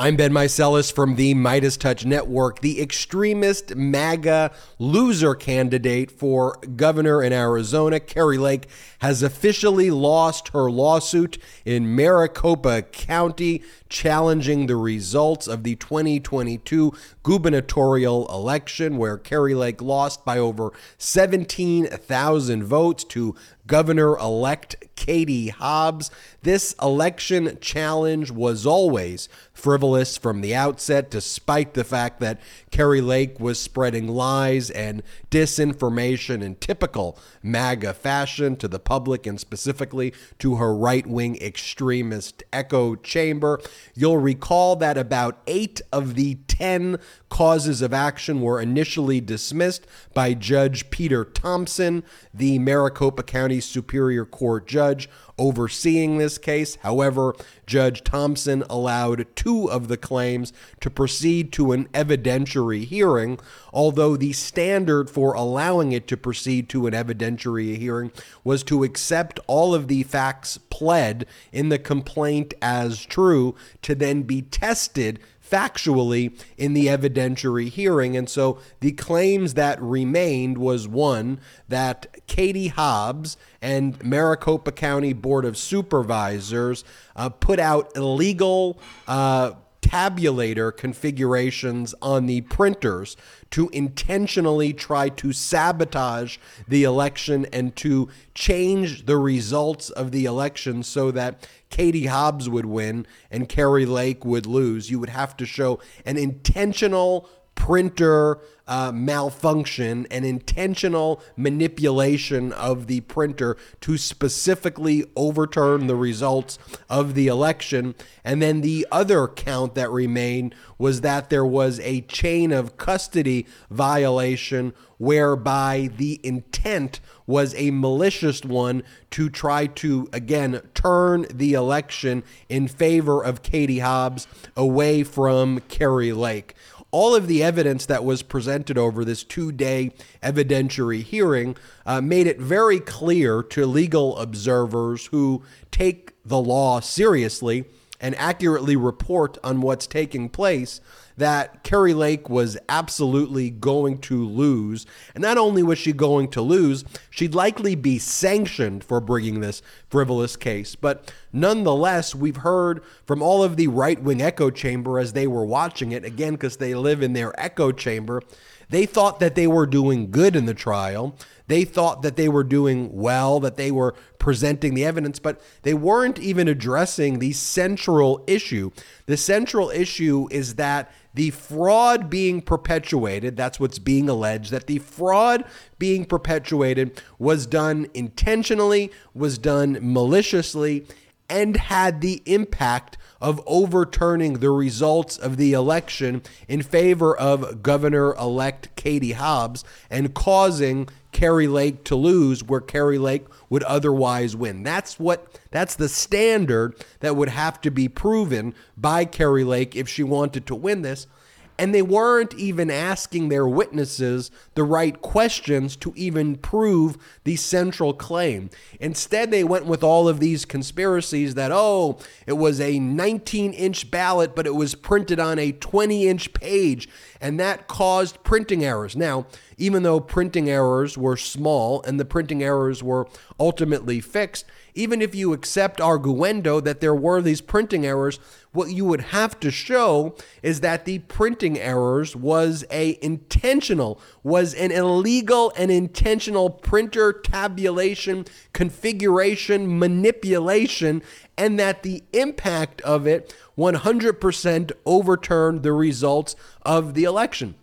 I'm Ben Meiselas from the MeidasTouch Network. The extremist MAGA loser candidate for governor in Arizona, Kari Lake, has officially lost her lawsuit in Maricopa County, challenging the results of the 2022 gubernatorial election, where Kari Lake lost by over 17,000 votes to Governor elect Katie Hobbs. This election challenge was always frivolous from the outset, despite the fact that Kari Lake was spreading lies and disinformation in typical MAGA fashion to the public and specifically to her right wing extremist echo chamber. You'll recall that about eight of the 10 causes of action were initially dismissed by Judge Peter Thompson, the Maricopa County Superior Court judge overseeing this case. However, Judge Thompson allowed two of the claims to proceed to an evidentiary hearing, although the standard for allowing it to proceed to an evidentiary hearing was to accept all of the facts pled in the complaint as true to then be tested factually in the evidentiary hearing. And so the claims that remained was one that Katie Hobbs and Maricopa County Board of Supervisors uh, put out illegal. Uh, tabulator configurations on the printers to intentionally try to sabotage the election and to change the results of the election so that Katie Hobbs would win and Kari Lake would lose. You would have to show an intentional printer uh, malfunction and intentional manipulation of the printer to specifically overturn the results of the election. And then the other count that remained was that there was a chain of custody violation whereby the intent was a malicious one to try to, again, turn the election in favor of Katie Hobbs away from Kari Lake all of the evidence that was presented over this two day evidentiary hearing uh, made it very clear to legal observers who take the law seriously and accurately report on what's taking place that Kari Lake was absolutely going to lose. And not only was she going to lose, she'd likely be sanctioned for bringing this frivolous case. But nonetheless, we've heard from all of the right wing echo chamber as they were watching it, again, because they live in their echo chamber. They thought that they were doing good in the trial. They thought that they were doing well, that they were presenting the evidence, but they weren't even addressing the central issue. The central issue is that the fraud being perpetuated, that's what's being alleged, that the fraud being perpetuated was done intentionally, was done maliciously, and had the impact of overturning the results of the election in favor of Governor elect Katie Hobbs and causing Kari Lake to lose where Kari Lake would otherwise win. That's what that's the standard that would have to be proven by Kari Lake if she wanted to win this and they weren't even asking their witnesses the right questions to even prove the central claim. Instead, they went with all of these conspiracies that, oh, it was a 19 inch ballot, but it was printed on a 20 inch page, and that caused printing errors. Now, even though printing errors were small and the printing errors were ultimately fixed, even if you accept arguendo that there were these printing errors, what you would have to show is that the printing errors was a intentional, was an illegal and intentional printer tabulation, configuration, manipulation, and that the impact of it 100% overturned the results of the election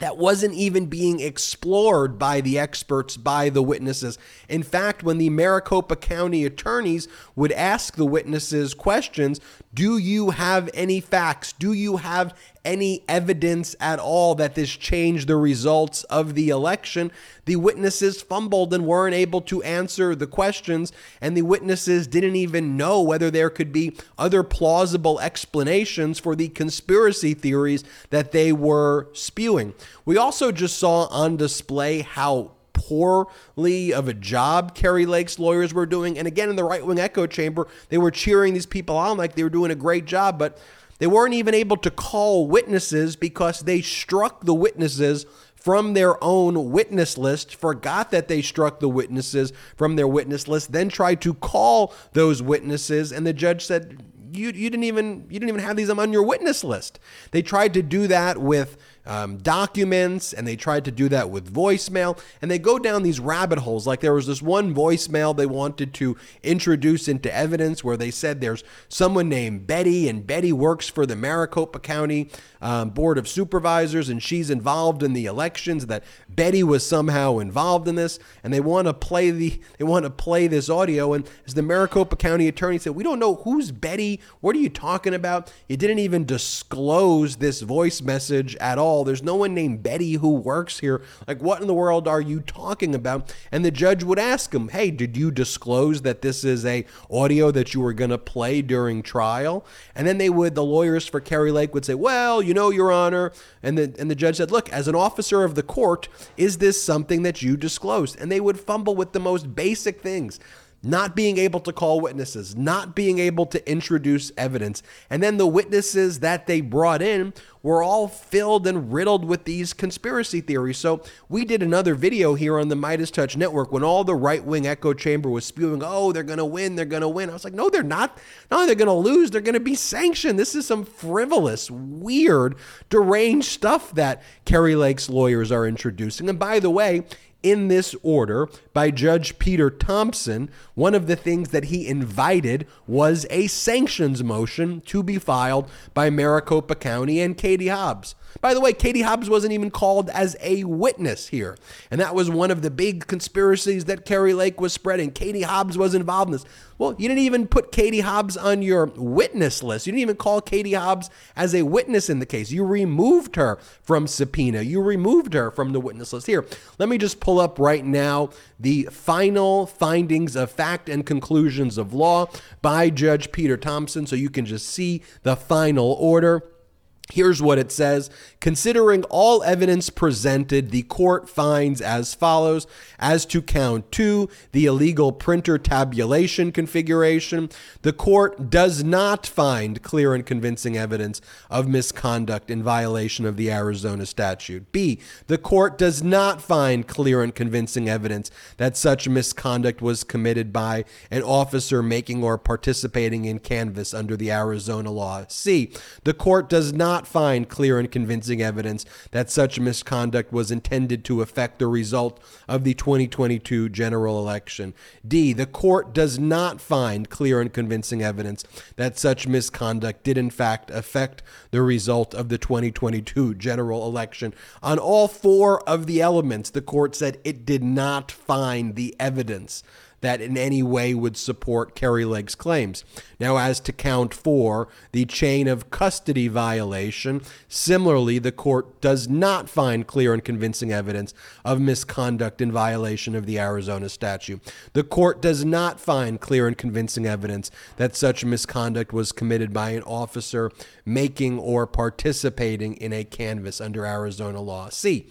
that wasn't even being explored by the experts, by the witnesses. In fact, when the Maricopa County attorneys would ask the witnesses questions, do you have any facts? Do you have any evidence at all that this changed the results of the election. The witnesses fumbled and weren't able to answer the questions, and the witnesses didn't even know whether there could be other plausible explanations for the conspiracy theories that they were spewing. We also just saw on display how poorly of a job Kari Lake's lawyers were doing. And again, in the right wing echo chamber, they were cheering these people on like they were doing a great job. But They weren't even able to call witnesses because they struck the witnesses from their own witness list, forgot that they struck the witnesses from their witness list, then tried to call those witnesses, and the judge said, you, you didn't even you didn't even have these on your witness list. They tried to do that with um, documents and they tried to do that with voicemail. And they go down these rabbit holes. Like there was this one voicemail they wanted to introduce into evidence where they said there's someone named betty and betty works for the maricopa county um, board of supervisors and she's involved in the elections that betty was somehow involved in this. And they want to play the they want to play this audio. And as the maricopa county attorney said we don't know who's betty. What are you talking about? You didn't even disclose this voice message at all all. There's no one named Betty who works here. Like, what in the world are you talking about? And the judge would ask him, Hey, did you disclose that this is a audio that you were going to play during trial? And then they would, the lawyers for Kari Lake would say, Well, you know, Your Honor. And the, and the judge said, Look, as an officer of the court, is this something that you disclosed? And they would fumble with the most basic things not being able to call witnesses, not being able to introduce evidence. And then the witnesses that they brought in were all filled and riddled with these conspiracy theories. So we did another video here on the MeidasTouch Network when all the right wing echo chamber was spewing, oh, they're going to win, they're going to win. I was like, no, they're not. No, they're going to lose. They're going to be sanctioned. This is some frivolous, weird, deranged stuff that Kari Lake's lawyers are introducing. And by the way, in this order by Judge Peter Thompson, one of the things that he invited was a sanctions motion to be filed by Maricopa County and Katie Hobbs. By the way, Katie Hobbs wasn't even called as a witness here. And that was one of the big conspiracies that Kari Lake was spreading. Katie Hobbs was involved in this. Well, you didn't even put Katie Hobbs on your witness list. You didn't even call Katie Hobbs as a witness in the case. You removed her from subpoena. You removed her from the witness list. Here, let me just pull up right now the final findings of fact and conclusions of law by Judge Peter Thompson so you can just see the final order. Here's what it says Considering all evidence presented, the court finds as follows as to count two, the illegal printer tabulation configuration, the court does not find clear and convincing evidence of misconduct in violation of the Arizona statute. B, the court does not find clear and convincing evidence that such misconduct was committed by an officer making or participating in canvass under the Arizona law. C, the court does not not find clear and convincing evidence that such misconduct was intended to affect the result of the 2022 general election. D. The court does not find clear and convincing evidence that such misconduct did in fact affect the result of the 2022 general election. On all four of the elements, the court said it did not find the evidence that in any way would support Lake's claims. Now, as to count four, the chain of custody violation, similarly, the court does not find clear and convincing evidence of misconduct in violation of the Arizona statute. The court does not find clear and convincing evidence that such misconduct was committed by an officer making or participating in a canvass under Arizona law. C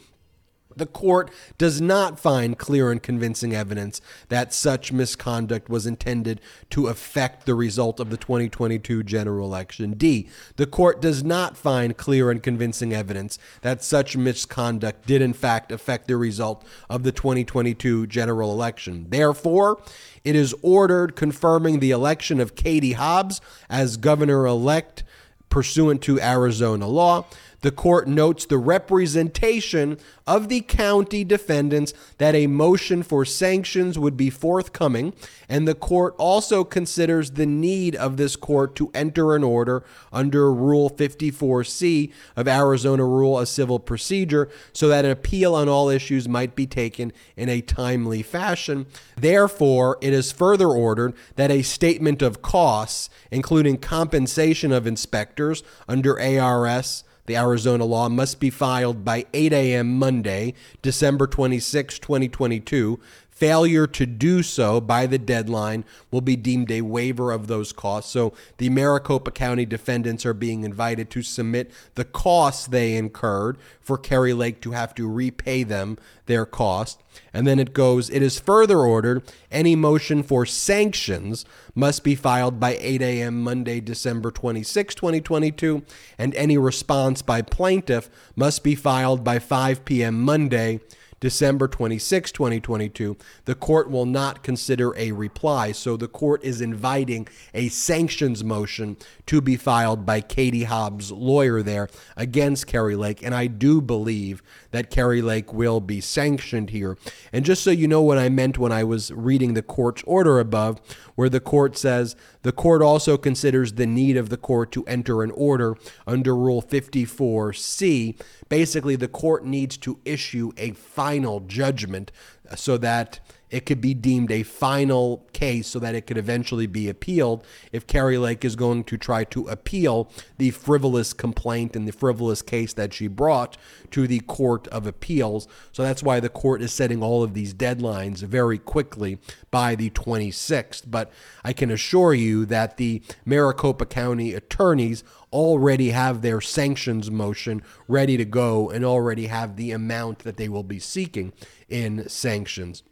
the court does not find clear and convincing evidence that such misconduct was intended to affect the result of the 2022 general election. D. The court does not find clear and convincing evidence that such misconduct did in fact affect the result of the 2022 general election. Therefore, it is ordered confirming the election of Katie Hobbs as governor elect pursuant to Arizona law the court notes the representation of the county defendants that a motion for sanctions would be forthcoming, and the court also considers the need of this court to enter an order under Rule 54C of Arizona Rule of Civil Procedure so that an appeal on all issues might be taken in a timely fashion. Therefore, it is further ordered that a statement of costs, including compensation of inspectors under ARS the Arizona law must be filed by 8 a.m. Monday, December 26, 2022, Failure to do so by the deadline will be deemed a waiver of those costs. So the Maricopa County defendants are being invited to submit the costs they incurred for Kari Lake to have to repay them their cost. And then it goes, it is further ordered any motion for sanctions must be filed by 8 a.m. Monday, December 26, 2022, and any response by plaintiff must be filed by 5 p.m. Monday, December 26, 2022, the court will not consider a reply. So the court is inviting a sanctions motion to be filed by Katie Hobbs' lawyer there against Kari Lake. And I do believe that Kari Lake will be sanctioned here. And just so you know what I meant when I was reading the court's order above, where the court says the court also considers the need of the court to enter an order under Rule 54C. Basically, the court needs to issue a final judgment so that it could be deemed a final case so that it could eventually be appealed if Kari Lake is going to try to appeal the frivolous complaint and the frivolous case that she brought to the Court of Appeals. So that's why the court is setting all of these deadlines very quickly by the 26th. But I can assure you that the Maricopa County attorneys already have their sanctions motion ready to go and already have the amount that they will be seeking in sanctions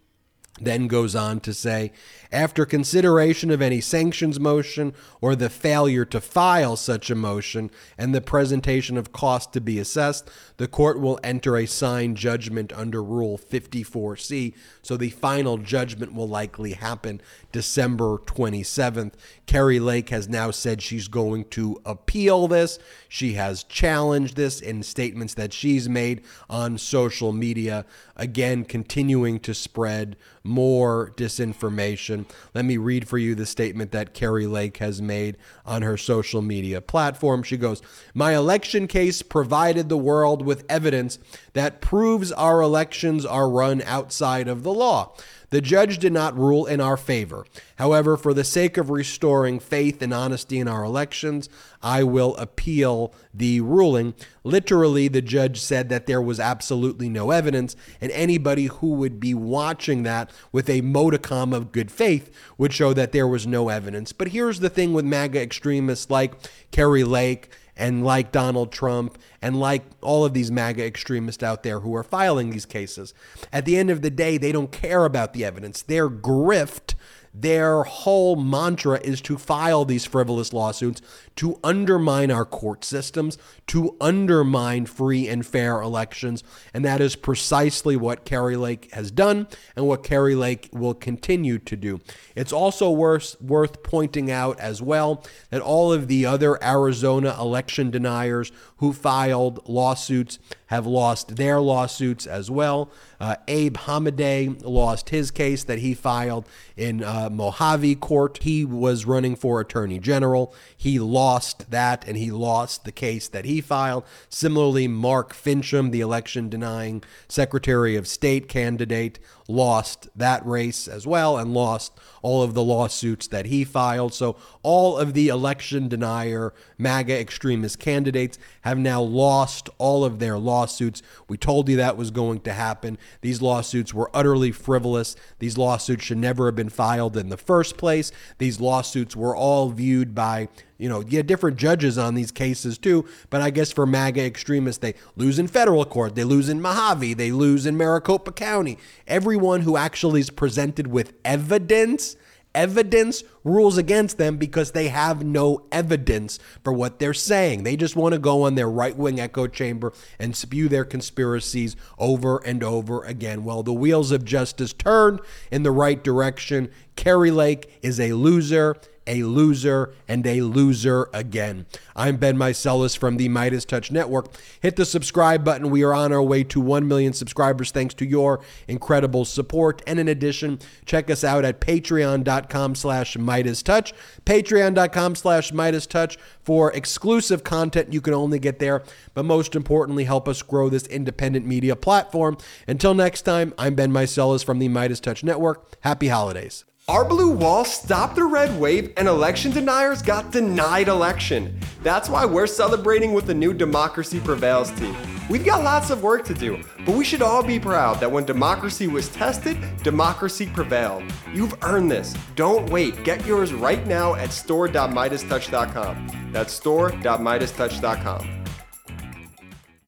then goes on to say after consideration of any sanctions motion or the failure to file such a motion and the presentation of cost to be assessed, the court will enter a signed judgment under Rule 54C. So the final judgment will likely happen December 27th. Kari Lake has now said she's going to appeal this. She has challenged this in statements that she's made on social media, again, continuing to spread more disinformation. Let me read for you the statement that Kari Lake has made on her social media platform. She goes, My election case provided the world with evidence that proves our elections are run outside of the law. The judge did not rule in our favor. However, for the sake of restoring faith and honesty in our elections, I will appeal the ruling. Literally, the judge said that there was absolutely no evidence, and anybody who would be watching that with a modicum of good faith would show that there was no evidence. But here's the thing with MAGA extremists like Kari Lake and like Donald Trump and like all of these MAGA extremists out there who are filing these cases. At the end of the day, they don't care about the evidence. Their grift their whole mantra is to file these frivolous lawsuits to undermine our court systems, to undermine free and fair elections. And that is precisely what Kari Lake has done and what Kari Lake will continue to do. It's also worth, worth pointing out as well that all of the other Arizona election deniers who filed lawsuits have lost their lawsuits as well. Uh, Abe Hamadeh lost his case that he filed in uh, Mohave Court. He was running for Attorney General. He lost that and he lost the case that he filed. Similarly, Mark Finchem, the election denying Secretary of State candidate, lost that race as well and lost all of the lawsuits that he filed. So all of the election denier MAGA extremist candidates have now lost all of their lawsuits. We told you that was going to happen. These lawsuits were utterly frivolous. These lawsuits should never have been filed in the first place. These lawsuits were all viewed by you know, you have different judges on these cases too. But I guess for MAGA extremists, they lose in federal court, they lose in Mohave, they lose in Maricopa County. Everyone who actually is presented with evidence, evidence rules against them because they have no evidence for what they're saying. They just want to go on their right wing echo chamber and spew their conspiracies over and over again. Well, the wheels of justice turned in the right direction. Kari Lake is a loser a loser, and a loser again. I'm Ben Meiselas from the MeidasTouch Network. Hit the subscribe button. We are on our way to 1 million subscribers thanks to your incredible support. And in addition, check us out at patreon.com slash MeidasTouch, patreon.com slash MeidasTouch for exclusive content you can only get there. But most importantly, help us grow this independent media platform. Until next time, I'm Ben Meiselas from the MeidasTouch Network. Happy holidays. Our blue wall stopped the red wave and election deniers got denied election. That's why we're celebrating with the new Democracy Prevails team. We've got lots of work to do, but we should all be proud that when democracy was tested, democracy prevailed. You've earned this. Don't wait. Get yours right now at store.midastouch.com. That's store.midastouch.com.